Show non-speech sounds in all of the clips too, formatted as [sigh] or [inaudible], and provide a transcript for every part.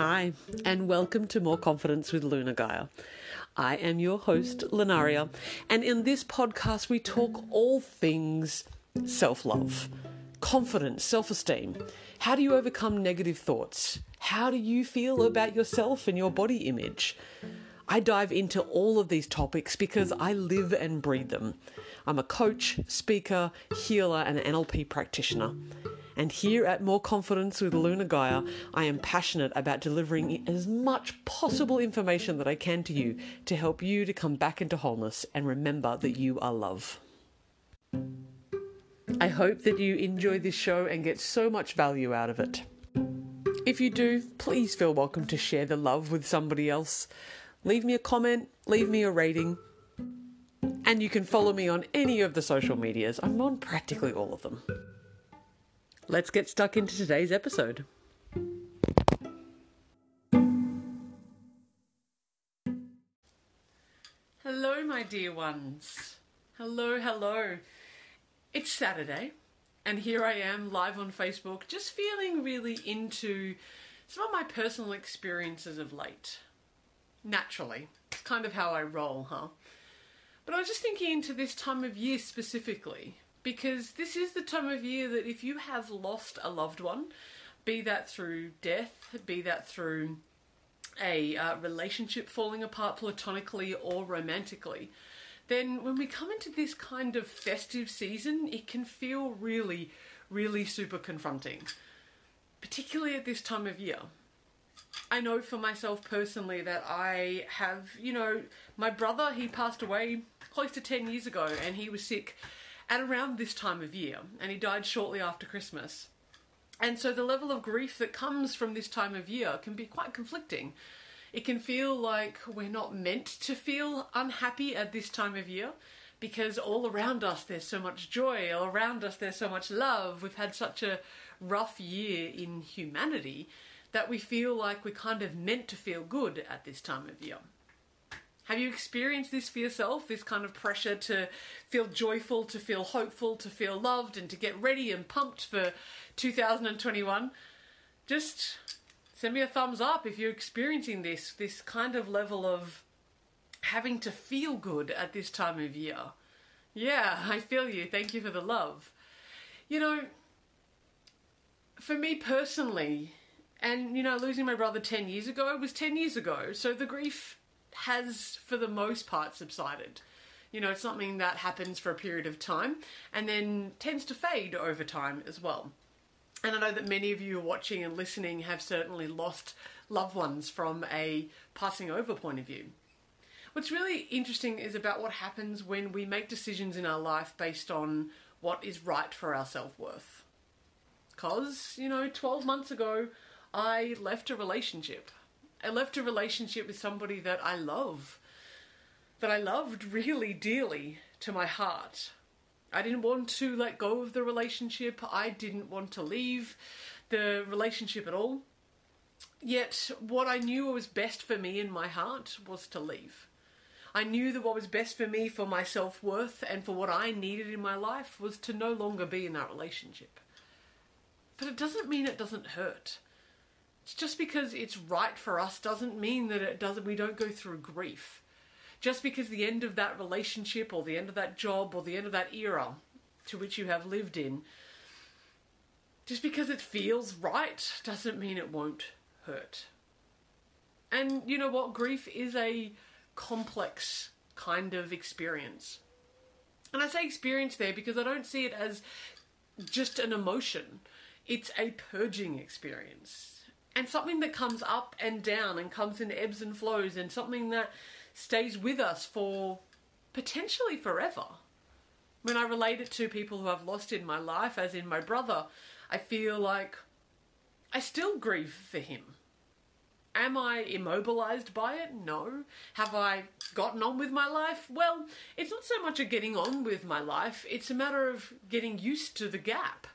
Hi, and welcome to More Confidence with Luna Gaia. I am your host, Lunaria, and in this podcast, we talk all things self love, confidence, self esteem. How do you overcome negative thoughts? How do you feel about yourself and your body image? I dive into all of these topics because I live and breathe them. I'm a coach, speaker, healer, and NLP practitioner. And here at More Confidence with Luna Gaia, I am passionate about delivering as much possible information that I can to you to help you to come back into wholeness and remember that you are love. I hope that you enjoy this show and get so much value out of it. If you do, please feel welcome to share the love with somebody else leave me a comment, leave me a rating. And you can follow me on any of the social medias. I'm on practically all of them. Let's get stuck into today's episode. Hello, my dear ones. Hello, hello. It's Saturday, and here I am live on Facebook, just feeling really into some of my personal experiences of late naturally. It's kind of how I roll, huh? But I was just thinking into this time of year specifically, because this is the time of year that if you have lost a loved one, be that through death, be that through a uh, relationship falling apart platonically or romantically, then when we come into this kind of festive season, it can feel really, really super confronting, particularly at this time of year. I know for myself personally that I have, you know, my brother, he passed away close to 10 years ago and he was sick at around this time of year and he died shortly after Christmas. And so the level of grief that comes from this time of year can be quite conflicting. It can feel like we're not meant to feel unhappy at this time of year because all around us there's so much joy, all around us there's so much love. We've had such a rough year in humanity that we feel like we're kind of meant to feel good at this time of year. Have you experienced this for yourself? This kind of pressure to feel joyful, to feel hopeful, to feel loved, and to get ready and pumped for 2021? Just send me a thumbs up if you're experiencing this, this kind of level of having to feel good at this time of year. Yeah, I feel you. Thank you for the love. You know, for me personally, and, you know, losing my brother 10 years ago was 10 years ago. So the grief has, for the most part, subsided. You know, it's something that happens for a period of time and then tends to fade over time as well. And I know that many of you watching and listening have certainly lost loved ones from a passing over point of view. What's really interesting is about what happens when we make decisions in our life based on what is right for our self worth. Because, you know, 12 months ago, I left a relationship. I left a relationship with somebody that I love, that I loved really dearly to my heart. I didn't want to let go of the relationship. I didn't want to leave the relationship at all. Yet, what I knew was best for me in my heart was to leave. I knew that what was best for me, for my self worth, and for what I needed in my life was to no longer be in that relationship. But it doesn't mean it doesn't hurt just because it's right for us doesn't mean that it doesn't we don't go through grief. Just because the end of that relationship or the end of that job or the end of that era to which you have lived in just because it feels right doesn't mean it won't hurt. And you know what? Grief is a complex kind of experience. And I say experience there because I don't see it as just an emotion. It's a purging experience and something that comes up and down and comes in ebbs and flows and something that stays with us for potentially forever. When I relate it to people who I've lost in my life, as in my brother, I feel like I still grieve for him. Am I immobilized by it? No. Have I gotten on with my life? Well, it's not so much a getting on with my life, it's a matter of getting used to the gap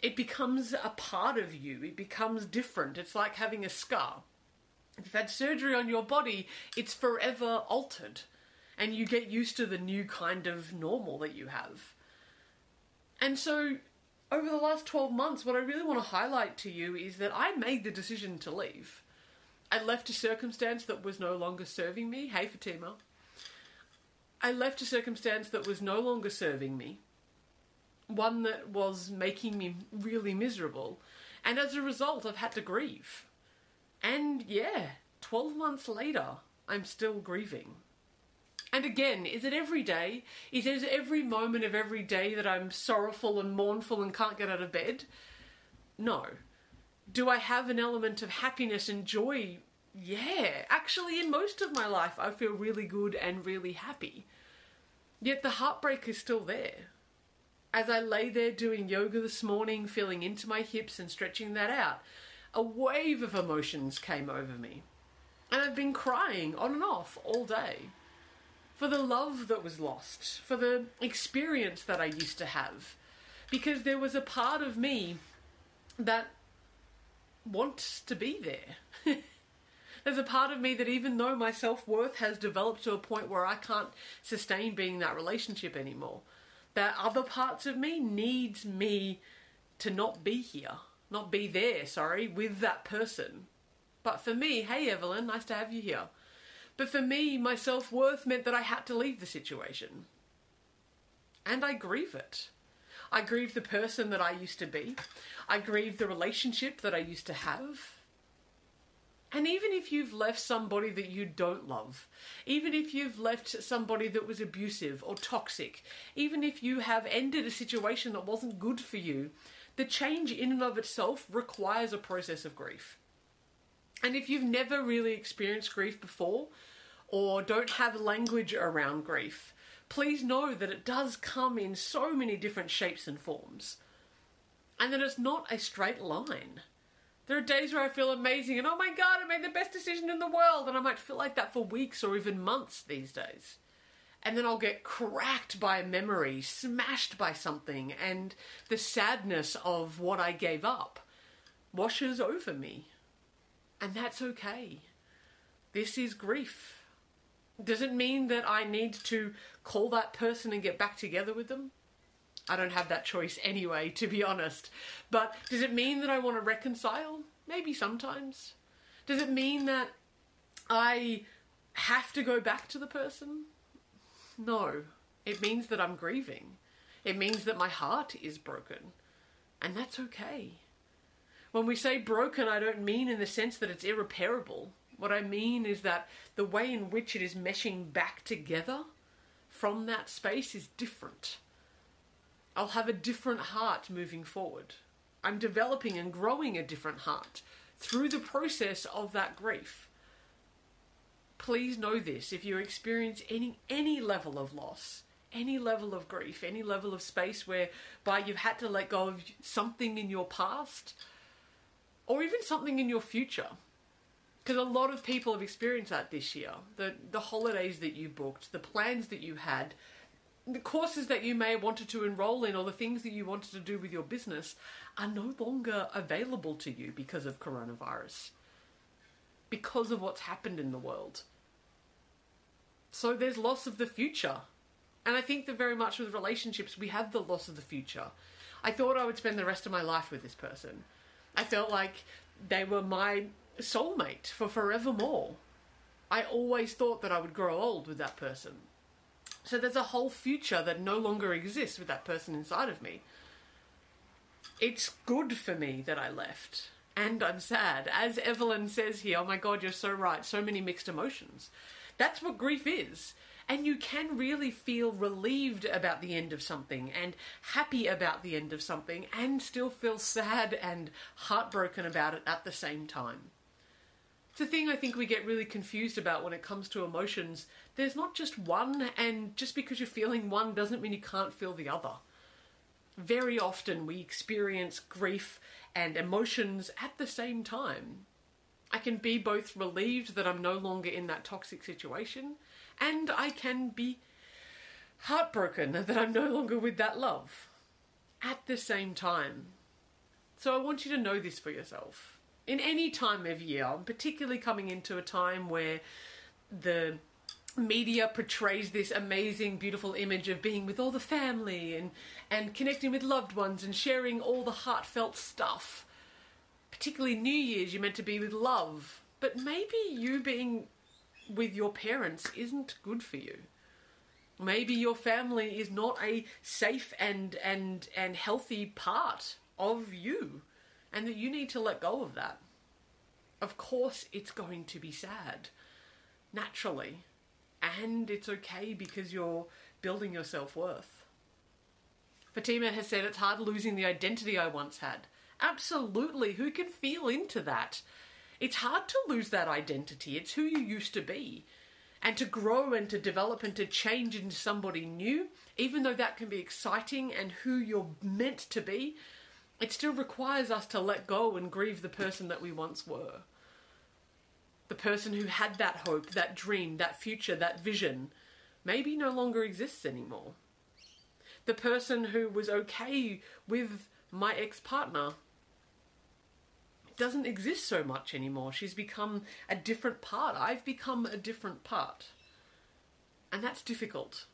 it becomes a part of you. It becomes different. It's like having a scar. If you've had surgery on your body, it's forever altered. And you get used to the new kind of normal that you have. And so, over the last 12 months, what I really want to highlight to you is that I made the decision to leave. I left a circumstance that was no longer serving me. Hey, Fatima. I left a circumstance that was no longer serving me, one that was making me really miserable, and as a result, I've had to grieve. And yeah, 12 months later, I'm still grieving. And again, is it every day? Is it every moment of every day that I'm sorrowful and mournful and can't get out of bed? No. Do I have an element of happiness and joy? Yeah. Actually, in most of my life, I feel really good and really happy. Yet the heartbreak is still there. As I lay there doing yoga this morning, feeling into my hips and stretching that out, a wave of emotions came over me. And I've been crying on and off all day for the love that was lost, for the experience that I used to have, because there was a part of me that wants to be there. [laughs] There's a part of me that, even though my self worth has developed to a point where I can't sustain being in that relationship anymore, that other parts of me needs me to not be here, not be there, sorry, with that person. But for me, hey Evelyn, nice to have you here. But for me, my self worth meant that I had to leave the situation. And I grieve it. I grieve the person that I used to be. I grieve the relationship that I used to have. And even if you've left somebody that you don't love, even if you've left somebody that was abusive or toxic, even if you have ended a situation that wasn't good for you, the change in and of itself requires a process of grief. And if you've never really experienced grief before, or don't have language around grief, please know that it does come in so many different shapes and forms. And that it's not a straight line. There are days where I feel amazing and oh my god, I made the best decision in the world, and I might feel like that for weeks or even months these days. And then I'll get cracked by a memory, smashed by something, and the sadness of what I gave up washes over me. And that's okay. This is grief. Does it mean that I need to call that person and get back together with them? I don't have that choice anyway, to be honest. But does it mean that I want to reconcile? Maybe sometimes. Does it mean that I have to go back to the person? No. It means that I'm grieving. It means that my heart is broken. And that's okay. When we say broken, I don't mean in the sense that it's irreparable. What I mean is that the way in which it is meshing back together from that space is different. I'll have a different heart moving forward. I'm developing and growing a different heart through the process of that grief. Please know this if you experience any any level of loss, any level of grief, any level of space whereby you've had to let go of something in your past or even something in your future because a lot of people have experienced that this year. The the holidays that you booked, the plans that you had, the courses that you may have wanted to enroll in, or the things that you wanted to do with your business, are no longer available to you because of coronavirus. Because of what's happened in the world. So there's loss of the future. And I think that very much with relationships, we have the loss of the future. I thought I would spend the rest of my life with this person. I felt like they were my soulmate for forevermore. I always thought that I would grow old with that person. So there's a whole future that no longer exists with that person inside of me. It's good for me that I left. And I'm sad. As Evelyn says here, oh my god, you're so right, so many mixed emotions. That's what grief is. And you can really feel relieved about the end of something and happy about the end of something and still feel sad and heartbroken about it at the same time. A thing I think we get really confused about when it comes to emotions. There's not just one, and just because you're feeling one doesn't mean you can't feel the other. Very often we experience grief and emotions at the same time. I can be both relieved that I'm no longer in that toxic situation, and I can be heartbroken that I'm no longer with that love at the same time. So I want you to know this for yourself in any time of year, particularly coming into a time where the media portrays this amazing, beautiful image of being with all the family and, and connecting with loved ones and sharing all the heartfelt stuff. Particularly New Year's, you're meant to be with love. but maybe you being with your parents isn't good for you. Maybe your family is not a safe and and and healthy part of you and that you need to let go of that. Of course it's going to be sad naturally. And it's okay because you're building your self-worth. Fatima has said it's hard losing the identity I once had. Absolutely, who can feel into that? It's hard to lose that identity. It's who you used to be and to grow and to develop and to change into somebody new, even though that can be exciting and who you're meant to be, it still requires us to let go and grieve the person that we once were. The person who had that hope, that dream, that future, that vision, maybe no longer exists anymore. The person who was okay with my ex partner doesn't exist so much anymore. She's become a different part. I've become a different part. And that's difficult.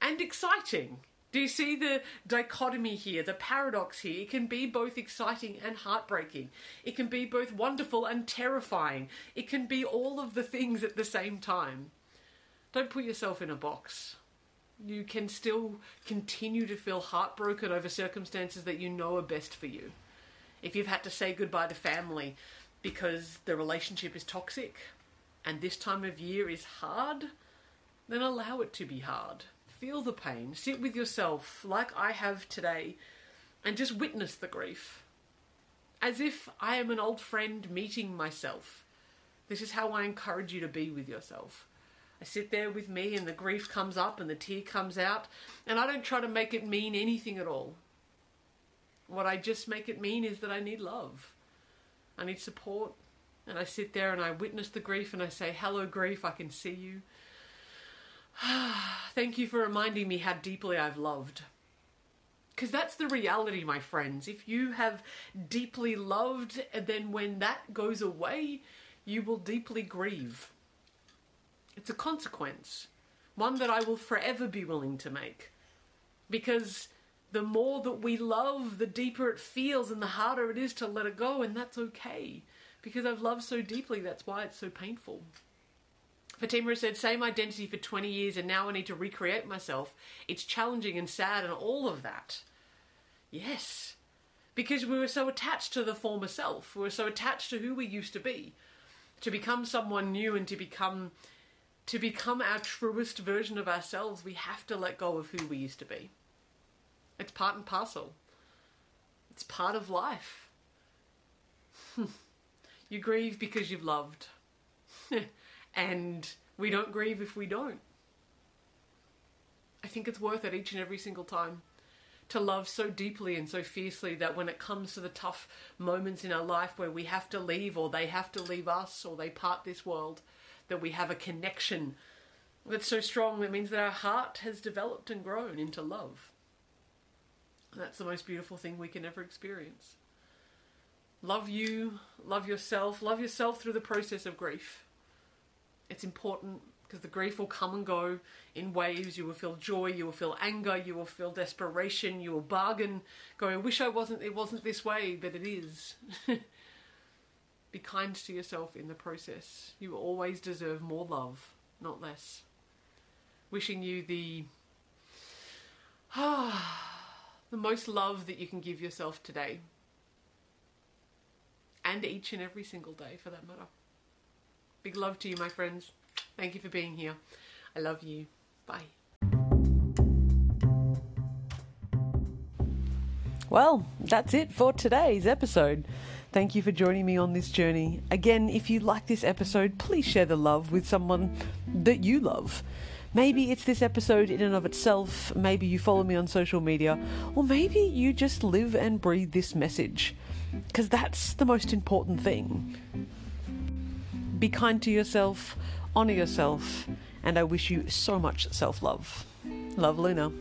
And exciting. Do you see the dichotomy here, the paradox here? It can be both exciting and heartbreaking. It can be both wonderful and terrifying. It can be all of the things at the same time. Don't put yourself in a box. You can still continue to feel heartbroken over circumstances that you know are best for you if you've had to say goodbye to family because the relationship is toxic and this time of year is hard, then allow it to be hard. Feel the pain. Sit with yourself like I have today and just witness the grief. As if I am an old friend meeting myself. This is how I encourage you to be with yourself. I sit there with me and the grief comes up and the tear comes out, and I don't try to make it mean anything at all. What I just make it mean is that I need love. I need support. And I sit there and I witness the grief and I say, Hello, grief, I can see you. [sighs] Thank you for reminding me how deeply I've loved. Because that's the reality, my friends. If you have deeply loved, then when that goes away, you will deeply grieve. It's a consequence, one that I will forever be willing to make. Because the more that we love, the deeper it feels and the harder it is to let it go, and that's okay. Because I've loved so deeply, that's why it's so painful. Fatima said, same identity for 20 years, and now I need to recreate myself. It's challenging and sad and all of that. Yes. Because we were so attached to the former self. We were so attached to who we used to be. To become someone new and to become to become our truest version of ourselves, we have to let go of who we used to be. It's part and parcel. It's part of life. [laughs] you grieve because you've loved. [laughs] and we don't grieve if we don't. I think it's worth it each and every single time to love so deeply and so fiercely that when it comes to the tough moments in our life where we have to leave or they have to leave us or they part this world, that we have a connection that's so strong that means that our heart has developed and grown into love. That's the most beautiful thing we can ever experience. Love you, love yourself, love yourself through the process of grief. It's important because the grief will come and go in waves. You will feel joy, you will feel anger, you will feel desperation, you will bargain, go, I wish I wasn't it wasn't this way, but it is. [laughs] Be kind to yourself in the process. You always deserve more love, not less. Wishing you the ah [sighs] the most love that you can give yourself today. And each and every single day for that matter. Big love to you, my friends. Thank you for being here. I love you. Bye. Well, that's it for today's episode. Thank you for joining me on this journey. Again, if you like this episode, please share the love with someone that you love. Maybe it's this episode in and of itself, maybe you follow me on social media, or maybe you just live and breathe this message. Because that's the most important thing. Be kind to yourself, honor yourself, and I wish you so much self love. Love, Luna.